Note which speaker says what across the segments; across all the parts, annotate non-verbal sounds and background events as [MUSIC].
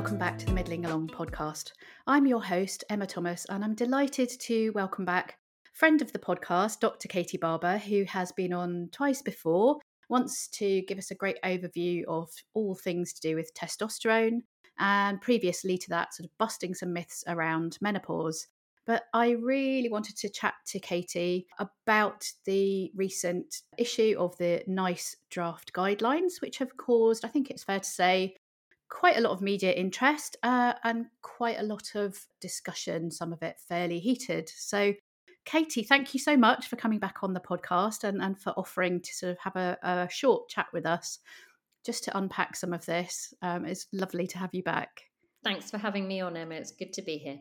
Speaker 1: welcome back to the Middling Along podcast. I'm your host, Emma Thomas, and I'm delighted to welcome back friend of the podcast, Dr. Katie Barber, who has been on twice before, wants to give us a great overview of all things to do with testosterone, and previously to that, sort of busting some myths around menopause. But I really wanted to chat to Katie about the recent issue of the NICE draft guidelines, which have caused, I think it's fair to say, quite a lot of media interest uh, and quite a lot of discussion, some of it fairly heated. So, Katie, thank you so much for coming back on the podcast and, and for offering to sort of have a, a short chat with us just to unpack some of this. Um, it's lovely to have you back.
Speaker 2: Thanks for having me on, Emma. It's good to be here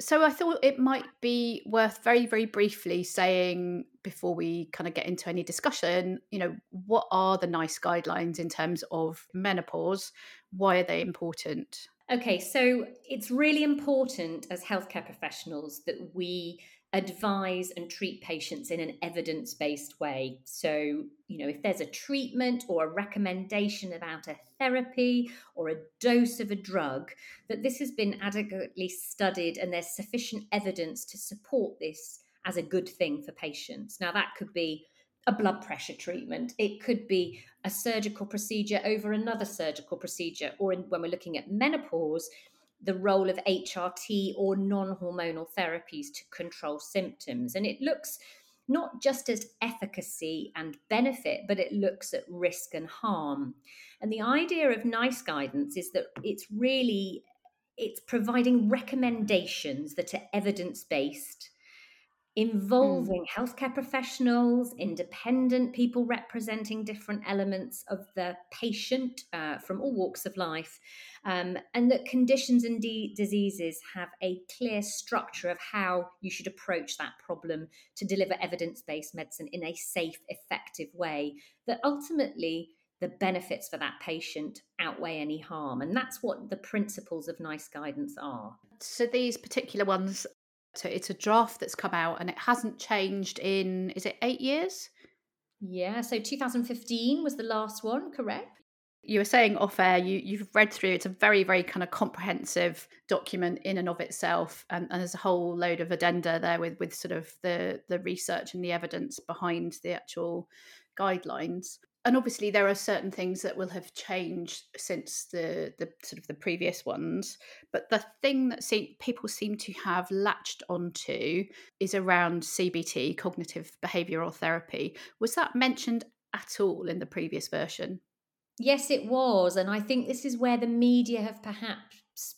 Speaker 1: so I thought it might be worth very, very briefly saying before we kind of get into any discussion, you know, what are the NICE guidelines in terms of menopause? Why are they important?
Speaker 2: Okay, so it's really important as healthcare professionals that we advise and treat patients in an evidence based way. So, you know, if there's a treatment or a recommendation about a therapy or a dose of a drug, that this has been adequately studied and there's sufficient evidence to support this as a good thing for patients. Now, that could be a blood pressure treatment, it could be a surgical procedure over another surgical procedure, or in, when we're looking at menopause the role of HRT or non hormonal therapies to control symptoms. And it looks not just at efficacy and benefit, but it looks at risk and harm. And the idea of NICE guidance is that it's really it's providing recommendations that are evidence based. Involving mm. healthcare professionals, independent people representing different elements of the patient uh, from all walks of life, um, and that conditions and de- diseases have a clear structure of how you should approach that problem to deliver evidence based medicine in a safe, effective way that ultimately the benefits for that patient outweigh any harm. And that's what the principles of NICE guidance are.
Speaker 1: So, these particular ones so it's a draft that's come out and it hasn't changed in, is it eight years?
Speaker 2: Yeah, so 2015 was the last one, correct?
Speaker 1: You were saying off air, you, you've read through, it's a very, very kind of comprehensive document in and of itself. And, and there's a whole load of addenda there with, with sort of the, the research and the evidence behind the actual guidelines and obviously there are certain things that will have changed since the the sort of the previous ones but the thing that see, people seem to have latched onto is around cbt cognitive behavioral therapy. Was that mentioned at all in the previous version?
Speaker 2: Yes it was and i think this is where the media have perhaps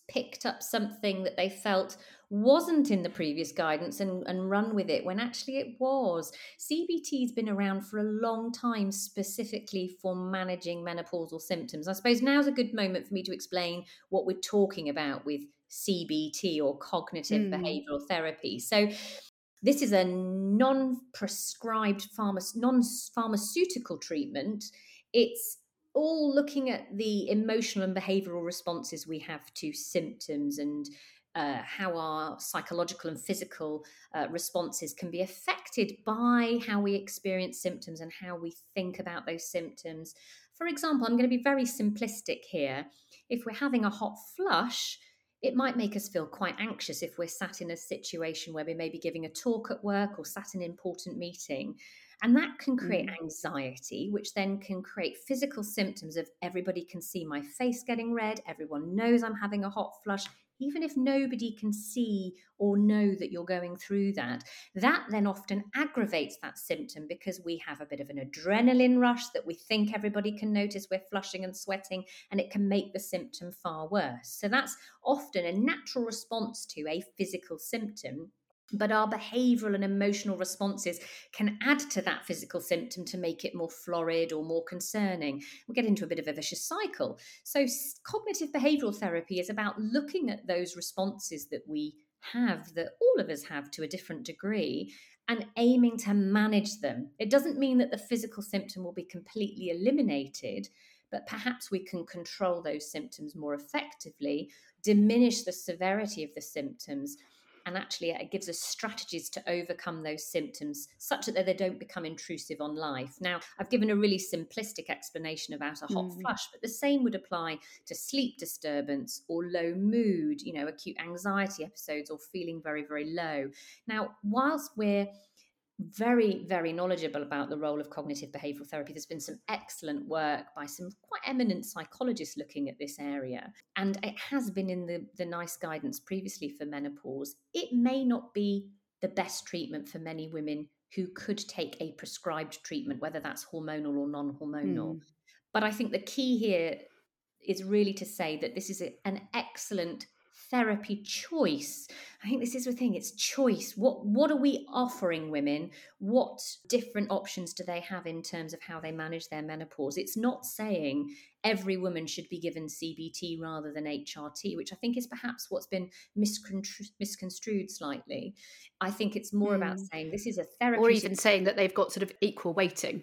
Speaker 2: picked up something that they felt wasn't in the previous guidance and, and run with it when actually it was. CBT has been around for a long time, specifically for managing menopausal symptoms. I suppose now's a good moment for me to explain what we're talking about with CBT or cognitive mm. behavioral therapy. So, this is a non-prescribed pharma- non-pharmaceutical treatment. It's all looking at the emotional and behavioral responses we have to symptoms and uh, how our psychological and physical uh, responses can be affected by how we experience symptoms and how we think about those symptoms. For example, I'm going to be very simplistic here. If we're having a hot flush, it might make us feel quite anxious if we're sat in a situation where we may be giving a talk at work or sat in an important meeting. And that can create mm. anxiety, which then can create physical symptoms of everybody can see my face getting red, everyone knows I'm having a hot flush, even if nobody can see or know that you're going through that, that then often aggravates that symptom because we have a bit of an adrenaline rush that we think everybody can notice we're flushing and sweating, and it can make the symptom far worse. So that's often a natural response to a physical symptom but our behavioral and emotional responses can add to that physical symptom to make it more florid or more concerning. We get into a bit of a vicious cycle. So, cognitive behavioral therapy is about looking at those responses that we have, that all of us have to a different degree, and aiming to manage them. It doesn't mean that the physical symptom will be completely eliminated, but perhaps we can control those symptoms more effectively, diminish the severity of the symptoms and actually it gives us strategies to overcome those symptoms such that they don't become intrusive on life now i've given a really simplistic explanation about a hot mm. flush but the same would apply to sleep disturbance or low mood you know acute anxiety episodes or feeling very very low now whilst we're very, very knowledgeable about the role of cognitive behavioral therapy. There's been some excellent work by some quite eminent psychologists looking at this area. And it has been in the, the NICE guidance previously for menopause. It may not be the best treatment for many women who could take a prescribed treatment, whether that's hormonal or non hormonal. Mm. But I think the key here is really to say that this is a, an excellent therapy choice. I think this is the thing, it's choice. What what are we offering women? What different options do they have in terms of how they manage their menopause? It's not saying every woman should be given CBT rather than HRT, which I think is perhaps what's been misconstrued slightly. I think it's more mm. about hmm. saying this is a therapy.
Speaker 1: Or even saying that they've got sort of equal weighting.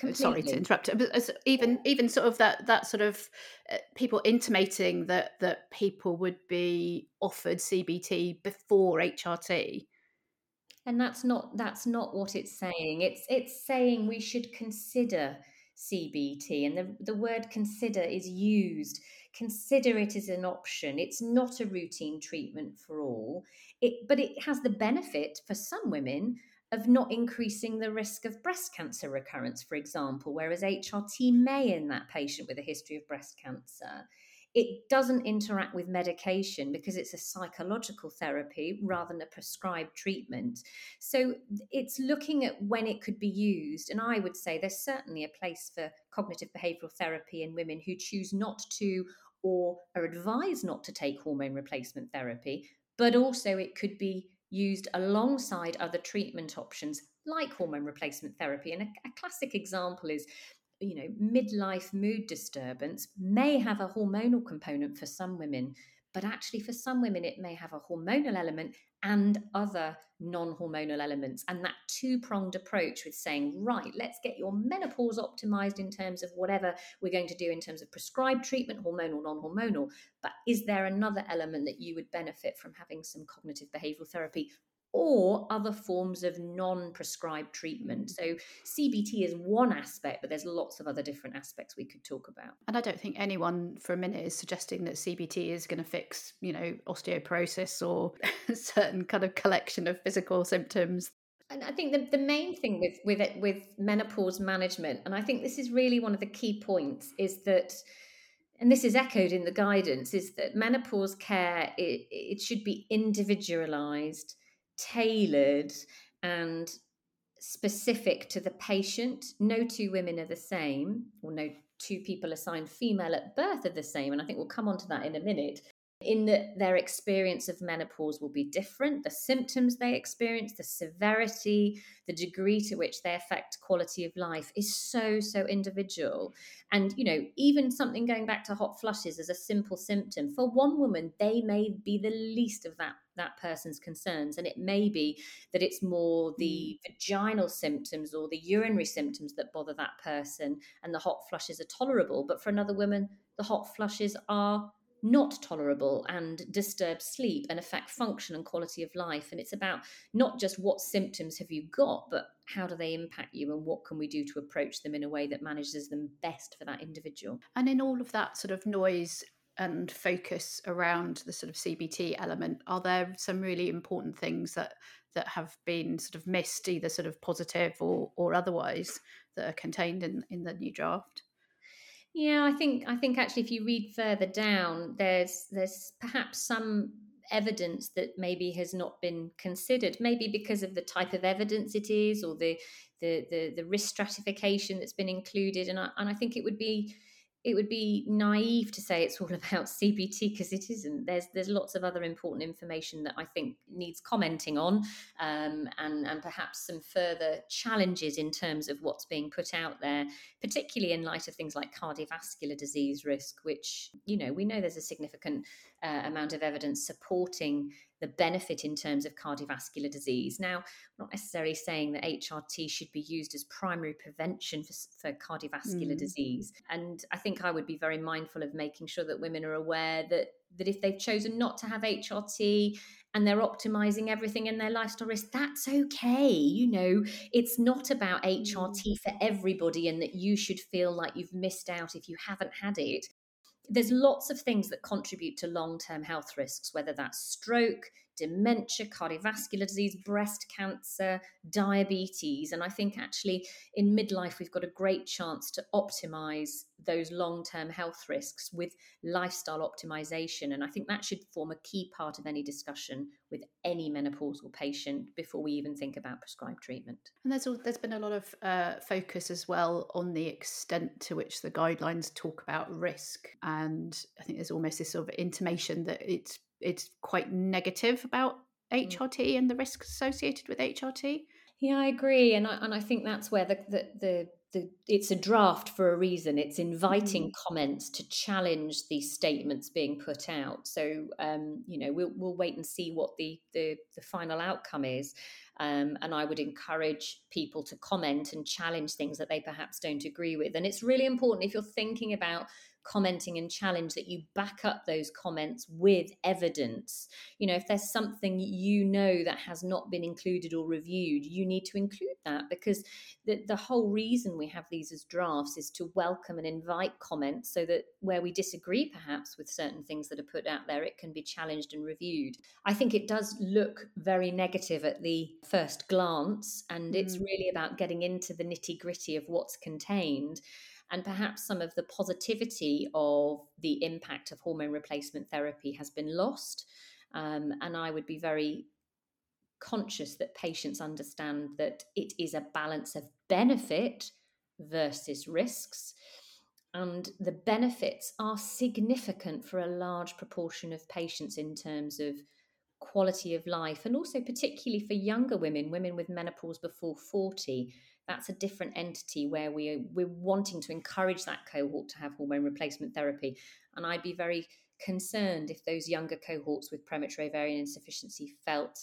Speaker 1: Completely. Sorry to interrupt. But even even sort of that that sort of uh, people intimating that that people would be offered CBT before HRT.
Speaker 2: And that's not that's not what it's saying. It's it's saying we should consider CBT, and the the word consider is used. Consider it as an option. It's not a routine treatment for all. It but it has the benefit for some women of not increasing the risk of breast cancer recurrence, for example, whereas HRT may in that patient with a history of breast cancer. It doesn't interact with medication because it's a psychological therapy rather than a prescribed treatment. So it's looking at when it could be used. And I would say there's certainly a place for cognitive behavioral therapy in women who choose not to or are advised not to take hormone replacement therapy, but also it could be used alongside other treatment options like hormone replacement therapy. And a, a classic example is you know, midlife mood disturbance may have a hormonal component for some women, but actually, for some women, it may have a hormonal element and other non hormonal elements. And that two pronged approach with saying, right, let's get your menopause optimized in terms of whatever we're going to do in terms of prescribed treatment, hormonal, non hormonal. But is there another element that you would benefit from having some cognitive behavioral therapy or other forms of non prescribed treatment. Mm. So, CBT is one aspect, but there's lots of other different aspects we could talk about.
Speaker 1: And I don't think anyone for a minute is suggesting that CBT is going to fix, you know, osteoporosis or a [LAUGHS] certain kind of collection of physical symptoms.
Speaker 2: And I think the, the main thing with with it, with menopause management, and I think this is really one of the key points, is that and this is echoed in the guidance is that menopause care it, it should be individualized tailored and specific to the patient. No two women are the same, or no two people assigned female at birth are the same. And I think we'll come on to that in a minute in that their experience of menopause will be different. The symptoms they experience, the severity, the degree to which they affect quality of life is so, so individual. And, you know, even something going back to hot flushes as a simple symptom, for one woman, they may be the least of that that person's concerns and it may be that it's more the mm. vaginal symptoms or the urinary symptoms that bother that person and the hot flushes are tolerable but for another woman the hot flushes are not tolerable and disturb sleep and affect function and quality of life. And it's about not just what symptoms have you got, but how do they impact you and what can we do to approach them in a way that manages them best for that individual.
Speaker 1: And in all of that sort of noise and focus around the sort of CBT element, are there some really important things that that have been sort of missed, either sort of positive or or otherwise, that are contained in in the new draft?
Speaker 2: Yeah, I think I think actually if you read further down, there's there's perhaps some evidence that maybe has not been considered, maybe because of the type of evidence it is or the the the, the risk stratification that's been included. And I, and I think it would be it would be naive to say it's all [LAUGHS] about CBT because it isn't. There's there's lots of other important information that I think needs commenting on, um, and and perhaps some further challenges in terms of what's being put out there, particularly in light of things like cardiovascular disease risk, which you know we know there's a significant uh, amount of evidence supporting the benefit in terms of cardiovascular disease. Now, I'm not necessarily saying that HRT should be used as primary prevention for, for cardiovascular mm. disease. And I think I would be very mindful of making sure that women are aware that that if they've chosen not to have HRT and they're optimizing everything in their lifestyle risk, that's okay. You know, it's not about HRT mm. for everybody and that you should feel like you've missed out if you haven't had it. There's lots of things that contribute to long term health risks, whether that's stroke, dementia, cardiovascular disease, breast cancer, diabetes. And I think actually in midlife, we've got a great chance to optimize those long term health risks with lifestyle optimization. And I think that should form a key part of any discussion with any menopausal patient before we even think about prescribed treatment.
Speaker 1: And there's, there's been a lot of uh, focus as well on the extent to which the guidelines talk about risk. And I think there's almost this sort of intimation that it's it's quite negative about HRT mm. and the risks associated with HRT.
Speaker 2: Yeah, I agree, and I, and I think that's where the, the the, the it's a draft for a reason. It's inviting mm. comments to challenge these statements being put out. So um, you know we'll we'll wait and see what the the, the final outcome is. Um, and I would encourage people to comment and challenge things that they perhaps don't agree with. And it's really important if you're thinking about commenting and challenge that you back up those comments with evidence. You know, if there's something you know that has not been included or reviewed, you need to include that because the, the whole reason we have these as drafts is to welcome and invite comments so that where we disagree perhaps with certain things that are put out there, it can be challenged and reviewed. I think it does look very negative at the first glance, and mm. it's really about getting into the nitty gritty of what's contained and perhaps some of the positivity of the impact of hormone replacement therapy has been lost. Um, and I would be very conscious that patients understand that it is a balance of benefit versus risks. And the benefits are significant for a large proportion of patients in terms of quality of life, and also particularly for younger women, women with menopause before 40 that's a different entity where we we're wanting to encourage that cohort to have hormone replacement therapy and i'd be very concerned if those younger cohorts with premature ovarian insufficiency felt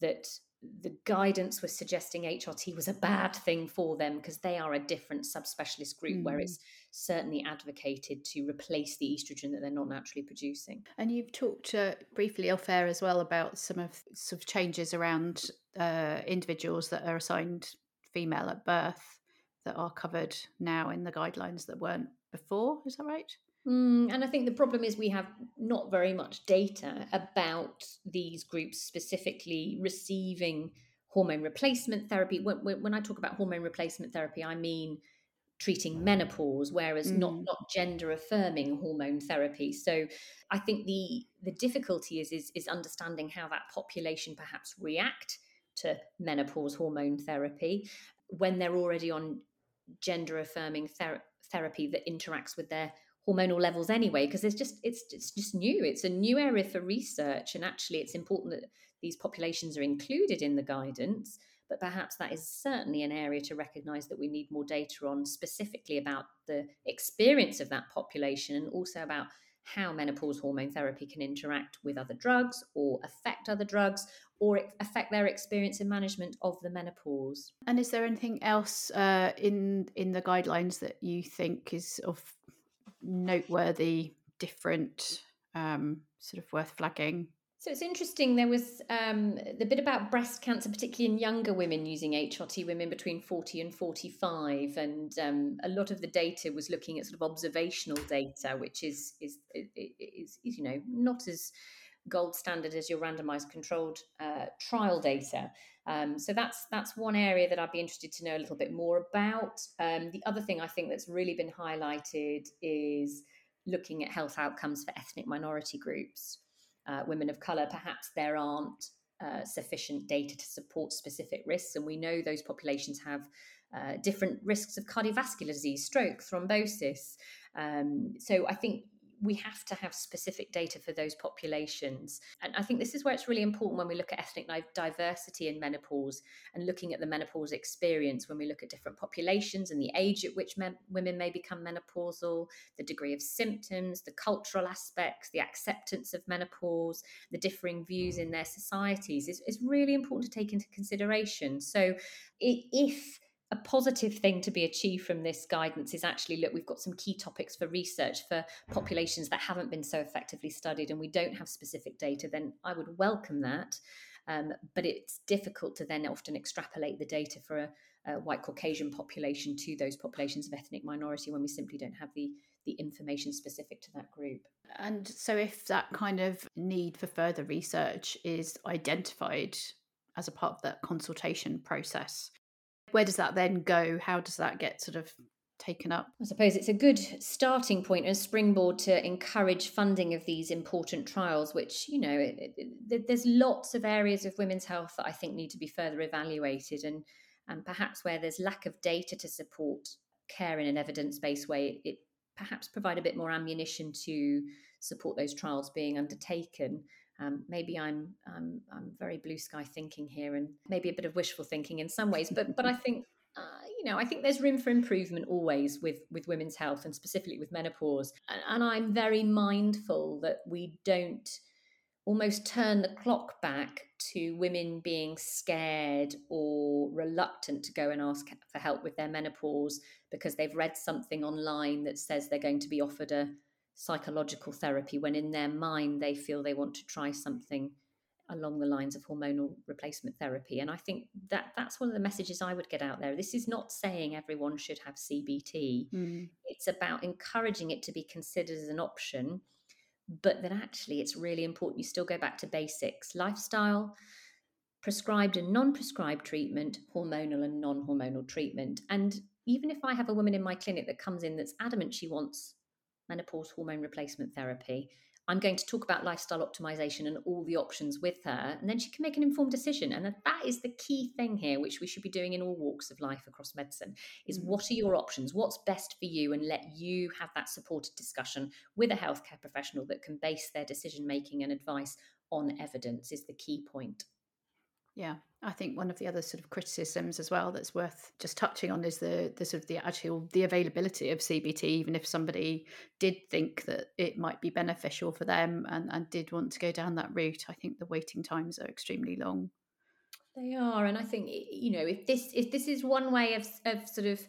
Speaker 2: that the guidance was suggesting HRT was a bad thing for them because they are a different subspecialist group mm. where it's certainly advocated to replace the estrogen that they're not naturally producing.
Speaker 1: And you've talked uh, briefly off air as well about some of sort of changes around uh, individuals that are assigned female at birth that are covered now in the guidelines that weren't before. Is that right?
Speaker 2: Mm, and I think the problem is we have not very much data about these groups specifically receiving hormone replacement therapy. When, when I talk about hormone replacement therapy, I mean treating menopause, whereas mm. not not gender affirming hormone therapy. So I think the the difficulty is, is is understanding how that population perhaps react to menopause hormone therapy when they're already on gender affirming ther- therapy that interacts with their hormonal levels anyway because it's just it's it's just new. It's a new area for research and actually it's important that these populations are included in the guidance but perhaps that is certainly an area to recognize that we need more data on specifically about the experience of that population and also about how menopause hormone therapy can interact with other drugs or affect other drugs or affect their experience and management of the menopause.
Speaker 1: And is there anything else uh, in in the guidelines that you think is of noteworthy, different, um, sort of worth flagging?
Speaker 2: So it's interesting. There was um, the bit about breast cancer, particularly in younger women using HRT, women between 40 and 45. And um, a lot of the data was looking at sort of observational data, which is, is, is, is you know, not as gold standard as your randomized controlled uh, trial data. Um, so that's that's one area that I'd be interested to know a little bit more about. Um, the other thing I think that's really been highlighted is looking at health outcomes for ethnic minority groups uh, women of colour, perhaps there aren't uh, sufficient data to support specific risks. And we know those populations have uh, different risks of cardiovascular disease, stroke, thrombosis. Um, so I think we have to have specific data for those populations. And I think this is where it's really important when we look at ethnic diversity in menopause and looking at the menopause experience when we look at different populations and the age at which men, women may become menopausal, the degree of symptoms, the cultural aspects, the acceptance of menopause, the differing views mm. in their societies is, is really important to take into consideration. So if a positive thing to be achieved from this guidance is actually look, we've got some key topics for research for populations that haven't been so effectively studied and we don't have specific data, then I would welcome that. Um, but it's difficult to then often extrapolate the data for a, a, white Caucasian population to those populations of ethnic minority when we simply don't have the the information specific to that group.
Speaker 1: And so, if that kind of need for further research is identified as a part of that consultation process, where does that then go? How does that get sort of taken up?
Speaker 2: I suppose it's a good starting point and springboard to encourage funding of these important trials, which, you know, it, it, there's lots of areas of women's health that I think need to be further evaluated. And, and perhaps where there's lack of data to support care in an evidence based way, it perhaps provide a bit more ammunition to support those trials being undertaken. Um, maybe I'm, I'm I'm very blue sky thinking here, and maybe a bit of wishful thinking in some ways. But but I think uh, you know I think there's room for improvement always with with women's health and specifically with menopause. And, and I'm very mindful that we don't almost turn the clock back to women being scared or reluctant to go and ask for help with their menopause because they've read something online that says they're going to be offered a psychological therapy when in their mind they feel they want to try something along the lines of hormonal replacement therapy. And i think that that's one of the messages i would get out there. This is not saying everyone should have cbt mm. it's about encouraging it to be considered as an option but that actually it's really important you still go back to basics. Lifestyle prescribed and non-prescribed treatment hormonal and non-hormonal treatment. And even if i have a woman in my clinic that comes in that's adamant she wants menopause hormone replacement therapy. I'm going to talk about lifestyle optimization and all the options with her, and then she can make an informed decision. And that is the key thing here, which we should be doing in all walks of life across medicine: is mm. what are your options? What's best for you, and let you have that supported discussion with a healthcare professional that can base their decision making and advice on evidence. Is the key point.
Speaker 1: Yeah, I think one of the other sort of criticisms as well that's worth just touching on is the the sort of the actual the availability of CBT. Even if somebody did think that it might be beneficial for them and and did want to go down that route, I think the waiting times are extremely long.
Speaker 2: They are, and I think you know if this if this is one way of of sort of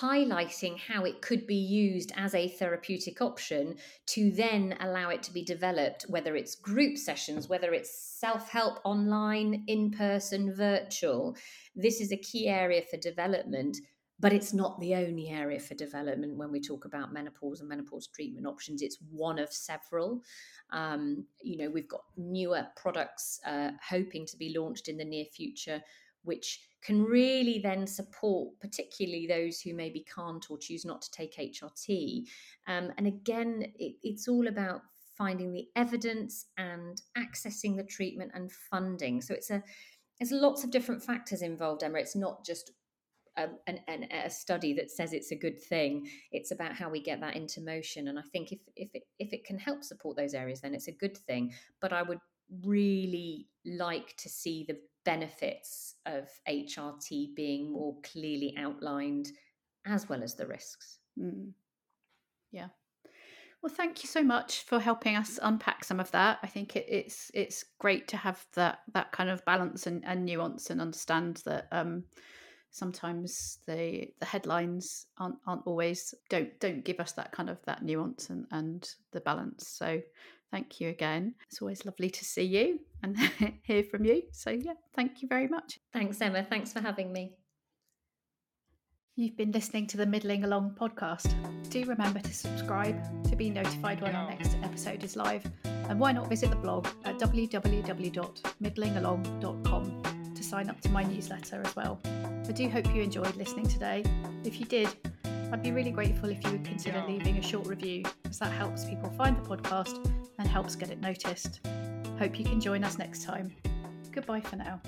Speaker 2: highlighting how it could be used as a therapeutic option to then allow it to be developed, whether it's group sessions, whether it's self help online, in person, virtual. This is a key area for development but it's not the only area for development when we talk about menopause and menopause treatment options. It's one of several. Um, you know, we've got newer products uh, hoping to be launched in the near future, which can really then support, particularly those who maybe can't or choose not to take HRT. Um, and again, it, it's all about finding the evidence and accessing the treatment and funding. So it's a there's lots of different factors involved, Emma. It's not just a, an, an, a study that says it's a good thing. It's about how we get that into motion. And I think if if it if it can help support those areas, then it's a good thing. But I would really like to see the benefits of HRT being more clearly outlined, as well as the risks.
Speaker 1: Mm. Yeah. Well, thank you so much for helping us unpack some of that. I think it, it's it's great to have that that kind of balance and, and nuance and understand that um, sometimes the the headlines aren't aren't always don't don't give us that kind of that nuance and, and the balance. So thank you again. It's always lovely to see you and [LAUGHS] hear from you. So yeah, thank you very much.
Speaker 2: Thanks, Emma. Thanks for having me.
Speaker 1: You've been listening to the Middling Along podcast. Do remember to subscribe to be notified when our next episode is live. And why not visit the blog at www.middlingalong.com to sign up to my newsletter as well. I do hope you enjoyed listening today. If you did, I'd be really grateful if you would consider leaving a short review, as that helps people find the podcast and helps get it noticed. Hope you can join us next time. Goodbye for now.